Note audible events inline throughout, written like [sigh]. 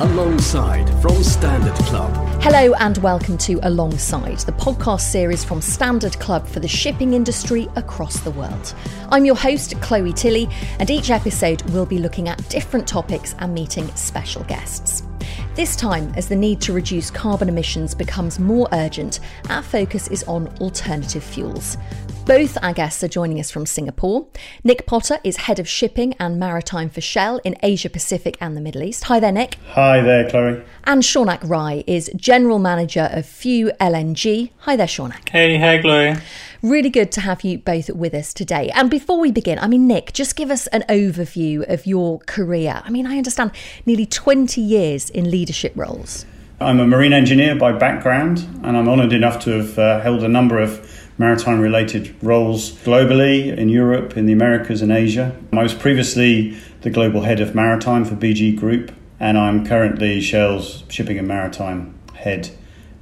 Alongside from Standard Club. Hello and welcome to Alongside, the podcast series from Standard Club for the shipping industry across the world. I'm your host, Chloe Tilley, and each episode we'll be looking at different topics and meeting special guests. This time, as the need to reduce carbon emissions becomes more urgent, our focus is on alternative fuels. Both our guests are joining us from Singapore. Nick Potter is head of shipping and maritime for Shell in Asia Pacific and the Middle East. Hi there, Nick. Hi there, Chloe. And Saunak Rai is general manager of FueLNG. Hi there, Saunak. Hey, hey, Chloe. Really good to have you both with us today. And before we begin, I mean, Nick, just give us an overview of your career. I mean, I understand nearly 20 years in leadership roles. I'm a marine engineer by background, and I'm honoured enough to have uh, held a number of maritime related roles globally in Europe, in the Americas, and Asia. I was previously the global head of maritime for BG Group, and I'm currently Shell's shipping and maritime head,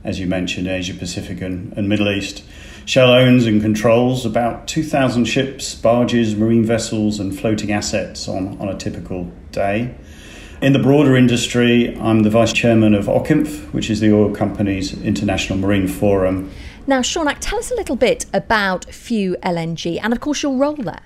as you mentioned, Asia Pacific and, and Middle East. Shell owns and controls about 2,000 ships, barges, marine vessels, and floating assets on, on a typical day. In the broader industry, I'm the vice chairman of OCIMF, which is the oil company's international marine forum. Now, Saunak, tell us a little bit about FueLNG and, of course, your role there.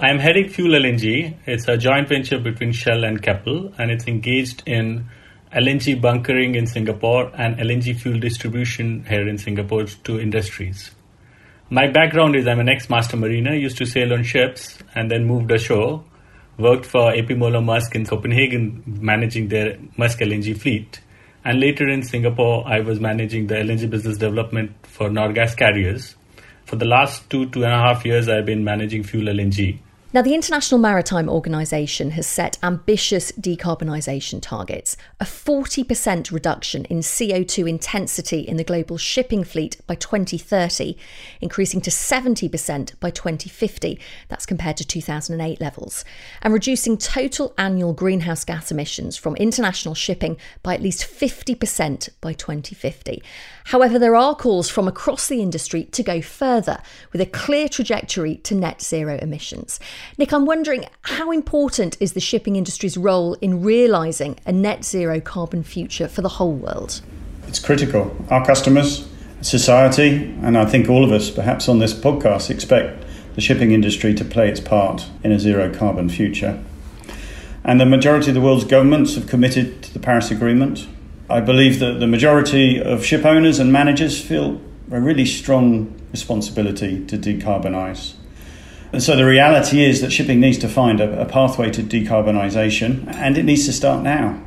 I am heading FueLNG. It's a joint venture between Shell and Keppel, and it's engaged in LNG bunkering in Singapore and LNG fuel distribution here in Singapore to industries. My background is I'm an ex-master mariner, used to sail on ships and then moved ashore, worked for AP Moller Maersk in Copenhagen managing their Maersk LNG fleet and later in Singapore, I was managing the LNG business development for Norgas carriers. For the last two, two and a half years, I've been managing FueLNG. Now, the International Maritime Organization has set ambitious decarbonisation targets a 40% reduction in CO2 intensity in the global shipping fleet by 2030, increasing to 70% by 2050. That's compared to 2008 levels, and reducing total annual greenhouse gas emissions from international shipping by at least 50% by 2050. However, there are calls from across the industry to go further with a clear trajectory to net zero emissions. Nick, I'm wondering how important is the shipping industry's role in realising a net zero carbon future for the whole world? It's critical. Our customers, society, and I think all of us, perhaps on this podcast, expect the shipping industry to play its part in a zero carbon future. And the majority of the world's governments have committed to the Paris Agreement. I believe that the majority of ship owners and managers feel a really strong responsibility to decarbonise. And so the reality is that shipping needs to find a, a pathway to decarbonisation and it needs to start now.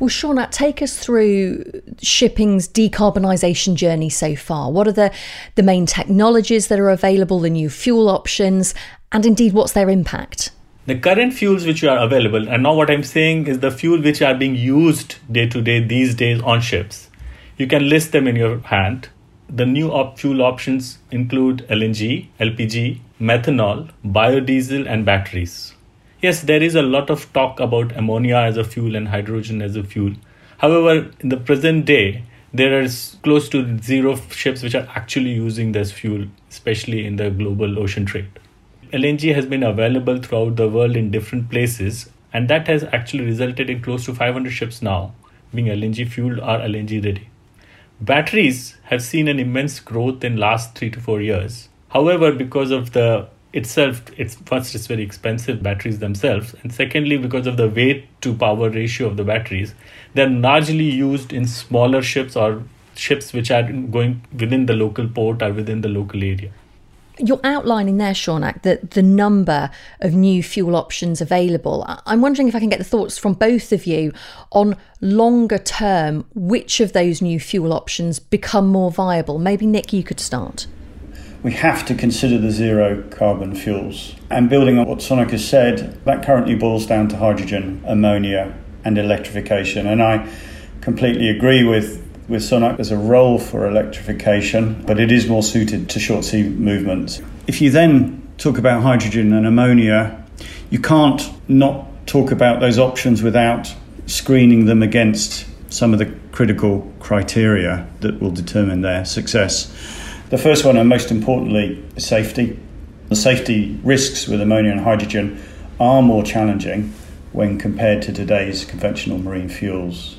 Well, Saunak, take us through shipping's decarbonisation journey so far. What are the, the main technologies that are available, the new fuel options, and indeed what's their impact? The current fuels which are available, and now what I'm saying is the fuel which are being used day to day these days on ships. You can list them in your hand. The new op- fuel options include LNG, LPG, methanol, biodiesel, and batteries. Yes, there is a lot of talk about ammonia as a fuel and hydrogen as a fuel. However, in the present day, there are close to zero ships which are actually using this fuel, especially in the global ocean trade. LNG has been available throughout the world in different places, and that has actually resulted in close to 500 ships now being LNG fueled or LNG ready. Batteries have seen an immense growth in last 3 to 4 years. However, because of the itself, it's first it's very expensive batteries themselves, and secondly because of the weight to power ratio of the batteries, they're largely used in smaller ships or ships which are going within the local port or within the local area. You're outlining there, Saunak, that the number of new fuel options available. I'm wondering if I can get the thoughts from both of you on longer term, which of those new fuel options become more viable. Maybe Nick, you could start we have to consider the zero carbon fuels. And building on what Saunak has said, that currently boils down to hydrogen, ammonia, and electrification. And I completely agree with with Saunak, there's a role for electrification, but it is more suited to short sea movements. If you then talk about hydrogen and ammonia, you can't not talk about those options without screening them against some of the critical criteria that will determine their success. The first one, and most importantly, is safety. The safety risks with ammonia and hydrogen are more challenging when compared to today's conventional marine fuels.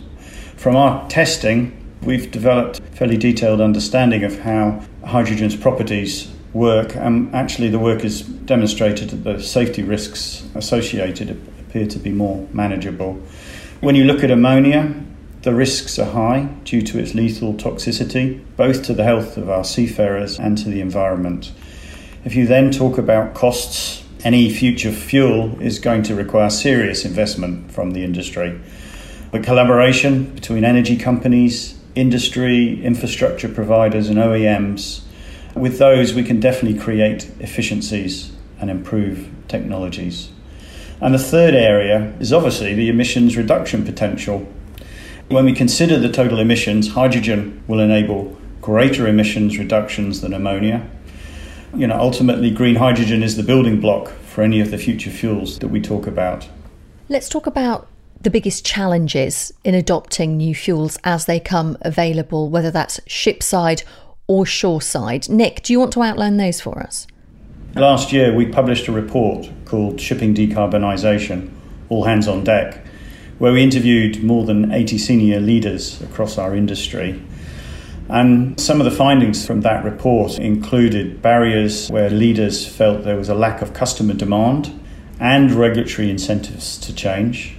From our testing, we've developed a fairly detailed understanding of how hydrogen's properties work, and actually, the work has demonstrated that the safety risks associated appear to be more manageable. When you look at ammonia, the risks are high due to its lethal toxicity, both to the health of our seafarers and to the environment. If you then talk about costs, any future fuel is going to require serious investment from the industry. The collaboration between energy companies, industry, infrastructure providers, and OEMs, with those we can definitely create efficiencies and improve technologies. And the third area is obviously the emissions reduction potential when we consider the total emissions, hydrogen will enable greater emissions reductions than ammonia. You know, ultimately, green hydrogen is the building block for any of the future fuels that we talk about. Let's talk about the biggest challenges in adopting new fuels as they come available, whether that's shipside or shoreside. Nick, do you want to outline those for us? Last year, we published a report called Shipping Decarbonisation All Hands on Deck where we interviewed more than 80 senior leaders across our industry. And some of the findings from that report included barriers where leaders felt there was a lack of customer demand and regulatory incentives to change.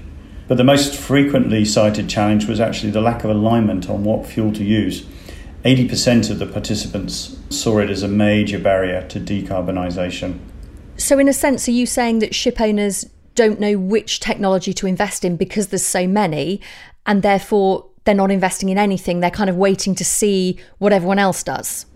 But the most frequently cited challenge was actually the lack of alignment on what fuel to use. 80% of the participants saw it as a major barrier to decarbonisation. So, in a sense, are you saying that ship owners don't know which technology to invest in because there's so many, and therefore they're not investing in anything. They're kind of waiting to see what everyone else does.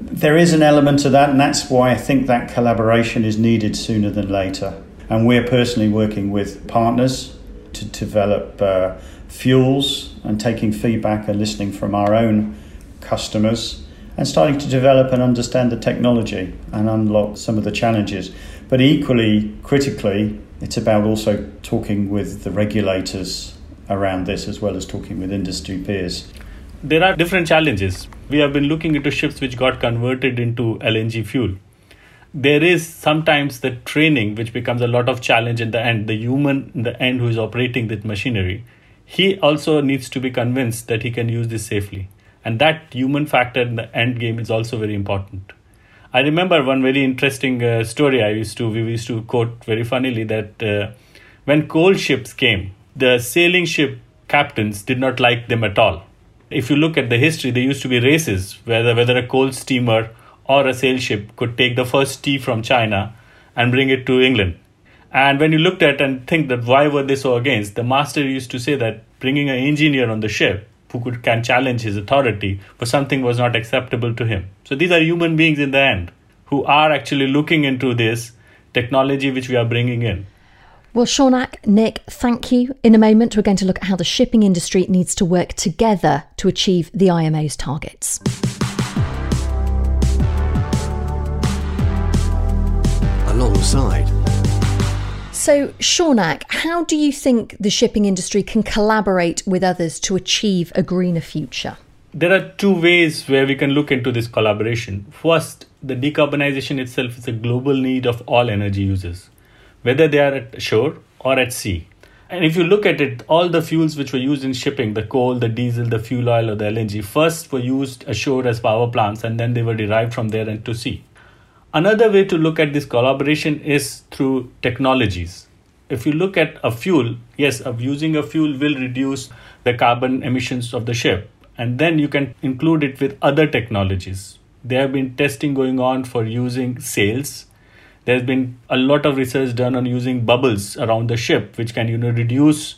There is an element of that, and that's why I think that collaboration is needed sooner than later. And we're personally working with partners to develop uh, fuels and taking feedback and listening from our own customers and starting to develop and understand the technology and unlock some of the challenges. But equally critically, it's about also talking with the regulators around this as well as talking with industry peers. There are different challenges. We have been looking into ships which got converted into LNG fuel. There is sometimes the training which becomes a lot of challenge in the end. The human in the end who is operating this machinery, he also needs to be convinced that he can use this safely. And that human factor in the end game is also very important. I remember one very interesting uh, story I used to we used to quote very funnily that uh, when coal ships came, the sailing ship captains did not like them at all. If you look at the history, there used to be races whether whether a coal steamer or a sail ship could take the first tea from China and bring it to England. And when you looked at and think that why were they so against, the master used to say that bringing an engineer on the ship who could, can challenge his authority for something was not acceptable to him. So these are human beings in the end who are actually looking into this technology which we are bringing in. Well, Saunak, Nick, thank you. In a moment, we're going to look at how the shipping industry needs to work together to achieve the IMO's targets. Alongside so, Saunak, how do you think the shipping industry can collaborate with others to achieve a greener future? There are two ways where we can look into this collaboration. First, the decarbonization itself is a global need of all energy users, whether they are at shore or at sea. And if you look at it, all the fuels which were used in shipping, the coal, the diesel, the fuel oil, or the LNG, first were used ashore as power plants and then they were derived from there and to sea. Another way to look at this collaboration is through technologies. If you look at a fuel, yes, of using a fuel will reduce the carbon emissions of the ship, and then you can include it with other technologies. There have been testing going on for using sails. There's been a lot of research done on using bubbles around the ship, which can you know reduce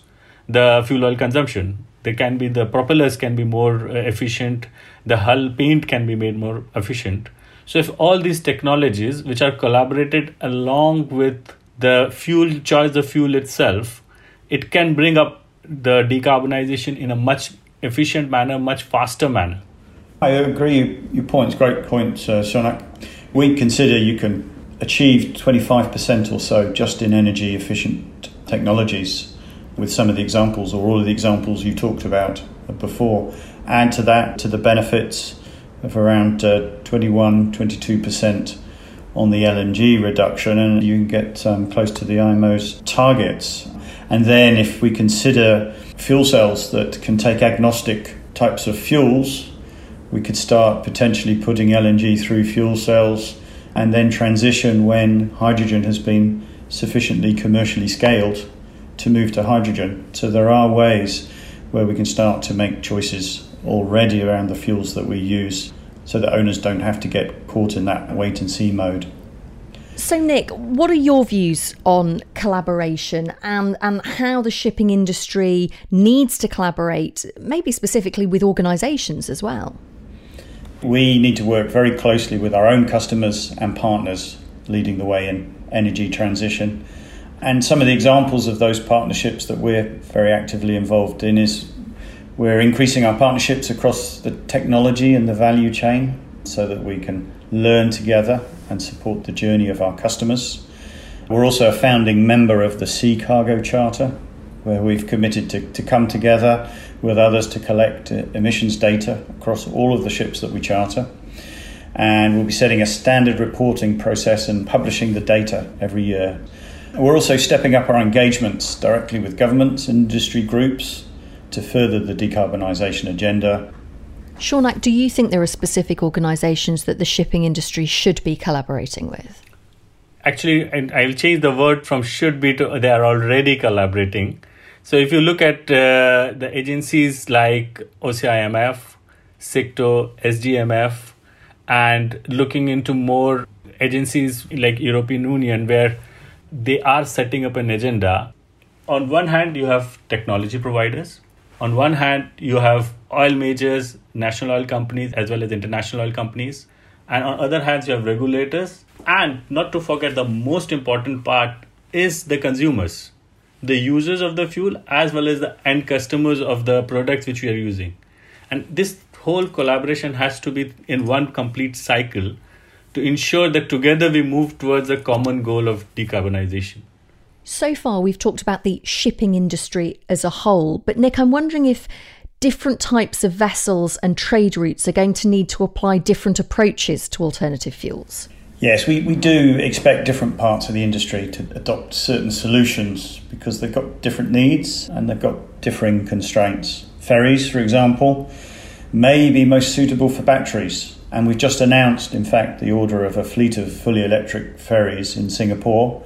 the fuel oil consumption. They can be the propellers can be more uh, efficient. The hull paint can be made more efficient so if all these technologies, which are collaborated along with the fuel choice, the fuel itself, it can bring up the decarbonization in a much efficient manner, much faster manner. I agree. Your point's great point, uh, Saunak. We consider you can achieve 25% or so just in energy efficient technologies with some of the examples or all of the examples you talked about before. Add to that to the benefits of around uh, 21 22% on the LNG reduction, and you can get um, close to the IMO's targets. And then, if we consider fuel cells that can take agnostic types of fuels, we could start potentially putting LNG through fuel cells and then transition when hydrogen has been sufficiently commercially scaled to move to hydrogen. So there are ways where we can start to make choices already around the fuels that we use so that owners don't have to get caught in that wait and see mode. So, Nick, what are your views on collaboration and, and how the shipping industry needs to collaborate, maybe specifically with organisations as well? We need to work very closely with our own customers and partners leading the way in energy transition. And some of the examples of those partnerships that we're very actively involved in is we're increasing our partnerships across the technology and the value chain so that we can learn together and support the journey of our customers. We're also a founding member of the Sea Cargo Charter, where we've committed to, to come together with others to collect uh, emissions data across all of the ships that we charter. And we'll be setting a standard reporting process and publishing the data every year. We're also stepping up our engagements directly with governments industry groups to further the decarbonisation agenda. Saunak, do you think there are specific organisations that the shipping industry should be collaborating with? Actually, I'll change the word from should be to they are already collaborating. So if you look at uh, the agencies like OCIMF, SIGTTO, SGMF, and looking into more agencies like European Union where they are setting up an agenda. On one hand, you have technology providers. On one hand, you have oil majors, national oil companies, as well as international oil companies. And on other hands, you have regulators. And not to forget, the most important part is the consumers, the users of the fuel, as well as the end customers of the products which we are using. And this whole collaboration has to be in one complete cycle to ensure that together we move towards a common goal of decarbonization. So far, we've talked about the shipping industry as a whole, but Nick, I'm wondering if different types of vessels and trade routes are going to need to apply different approaches to alternative fuels. Yes, we, we do expect different parts of the industry to adopt certain solutions because they've got different needs and they've got differing constraints. Ferries, for example, may be most suitable for batteries. And we've just announced, in fact, the order of a fleet of fully electric ferries in Singapore.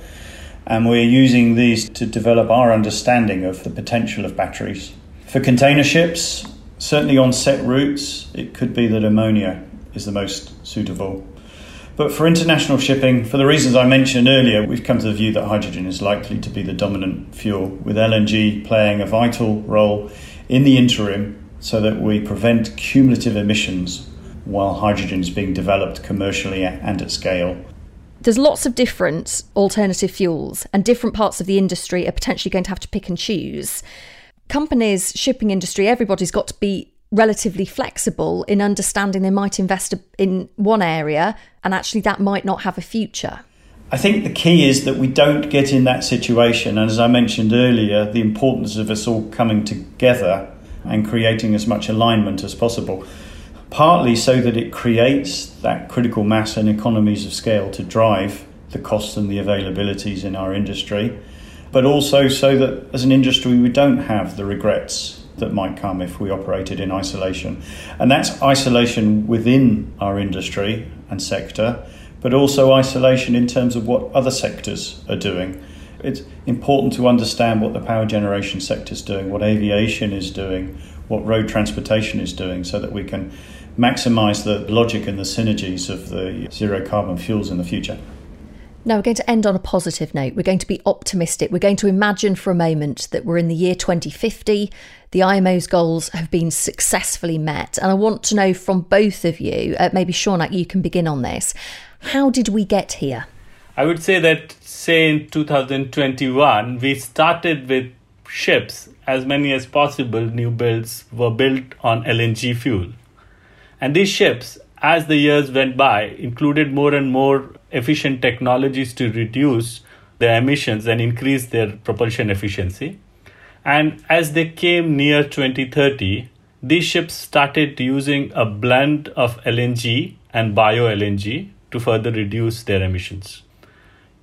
And we're using these to develop our understanding of the potential of batteries. For container ships, certainly on set routes, it could be that ammonia is the most suitable. But for international shipping, for the reasons I mentioned earlier, we've come to the view that hydrogen is likely to be the dominant fuel, with LNG playing a vital role in the interim so that we prevent cumulative emissions while hydrogen is being developed commercially and at scale. There's lots of different alternative fuels, and different parts of the industry are potentially going to have to pick and choose. Companies, shipping industry, everybody's got to be relatively flexible in understanding they might invest in one area and actually that might not have a future. I think the key is that we don't get in that situation. And as I mentioned earlier, the importance of us all coming together and creating as much alignment as possible. Partly so that it creates that critical mass and economies of scale to drive the costs and the availabilities in our industry, but also so that as an industry we don't have the regrets that might come if we operated in isolation. And that's isolation within our industry and sector, but also isolation in terms of what other sectors are doing it's important to understand what the power generation sector is doing, what aviation is doing, what road transportation is doing, so that we can maximize the logic and the synergies of the zero carbon fuels in the future. Now, we're going to end on a positive note. We're going to be optimistic. We're going to imagine for a moment that we're in the year 2050. The IMO's goals have been successfully met. And I want to know from both of you, uh, maybe Saunak, you can begin on this. How did we get here? I would say that, say, in 2021, we started with ships, as many as possible, new builds were built on LNG fuel. And these ships, as the years went by, included more and more efficient technologies to reduce their emissions and increase their propulsion efficiency. And as they came near 2030, these ships started using a blend of LNG and bio LNG to further reduce their emissions.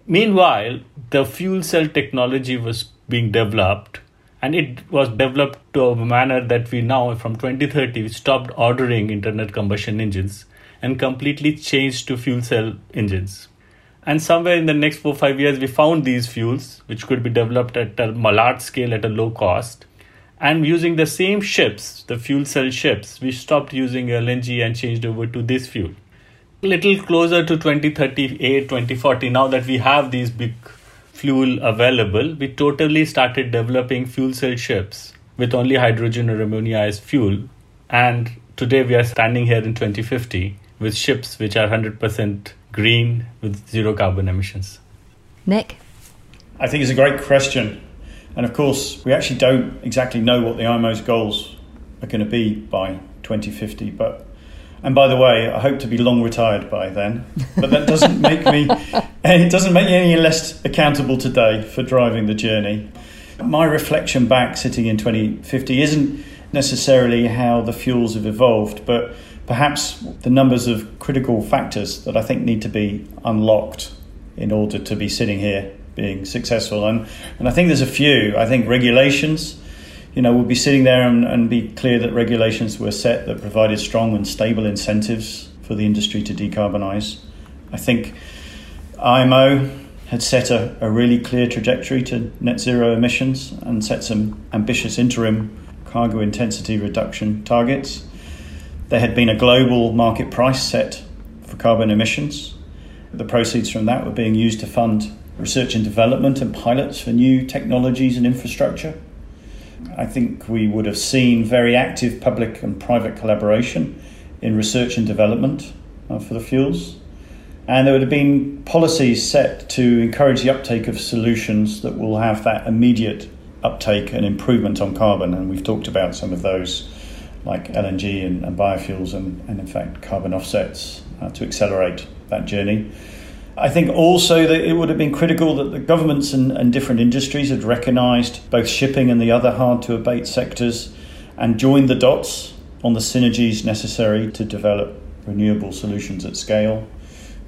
Meanwhile, the fuel cell technology was being developed, And it was developed to a manner that we now, from 2030, stopped ordering internal combustion engines and completely changed to fuel cell engines. And somewhere in the next four five years, we found these fuels, which could be developed at a large scale at a low cost. And using the same ships, the fuel cell ships, we stopped using LNG and changed over to this fuel. Little closer to 2038, 2040, now that we have these big fuel available, we totally started developing fuel cell ships with only hydrogen or ammonia as fuel. And today we are standing here in 2050 with ships which are 100% green with zero carbon emissions? Nick? I think it's a great question. And of course, we actually don't exactly know what the IMO's goals are going to be by 2050. But and by the way, I hope to be long retired by then. But that doesn't [laughs] make me it doesn't make me any less accountable today for driving the journey. My reflection back sitting in 2050 isn't necessarily how the fuels have evolved, but perhaps the numbers of critical factors that I think need to be unlocked in order to be sitting here being successful. And, and I think there's a few. I think regulations, you know, we'll be sitting there and, and be clear that regulations were set that provided strong and stable incentives for the industry to decarbonise. I think IMO had set a, a really clear trajectory to net zero emissions and set some ambitious interim cargo intensity reduction targets. There had been a global market price set for carbon emissions. The proceeds from that were being used to fund research and development and pilots for new technologies and infrastructure. I think we would have seen very active public and private collaboration in research and development uh, for the fuels. And there would have been policies set to encourage the uptake of solutions that will have that immediate uptake and improvement on carbon. And we've talked about some of those like LNG and, and biofuels and, and, in fact, carbon offsets uh, to accelerate that journey. I think also that it would have been critical that the governments and, and different industries had recognised both shipping and the other hard to abate sectors and joined the dots on the synergies necessary to develop renewable solutions at scale,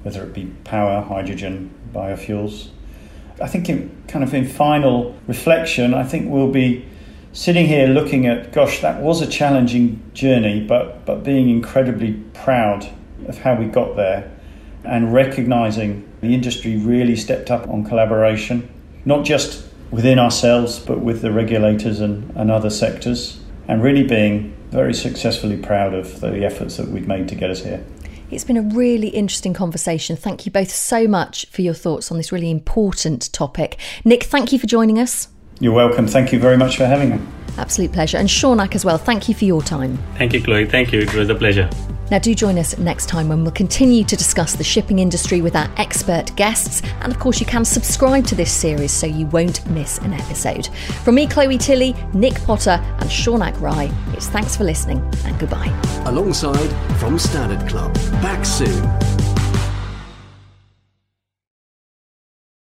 whether it be power, hydrogen, biofuels. I think in kind of in final reflection, I think we'll be sitting here looking at, gosh, that was a challenging journey, but, but being incredibly proud of how we got there and recognizing the industry really stepped up on collaboration, not just within ourselves, but with the regulators and, and other sectors, and really being very successfully proud of the efforts that we've made to get us here. It's been a really interesting conversation. Thank you both so much for your thoughts on this really important topic. Nick, thank you for joining us. You're welcome. Thank you very much for having me. Absolute pleasure. And Saunak as well, thank you for your time. Thank you, Chloe. Thank you. It was a pleasure. Now, do join us next time when we'll continue to discuss the shipping industry with our expert guests. And of course, you can subscribe to this series so you won't miss an episode. From me, Chloe Tilley, Nick Potter, and Saunak Rai, it's thanks for listening and goodbye. Alongside from Standard Club. Back soon.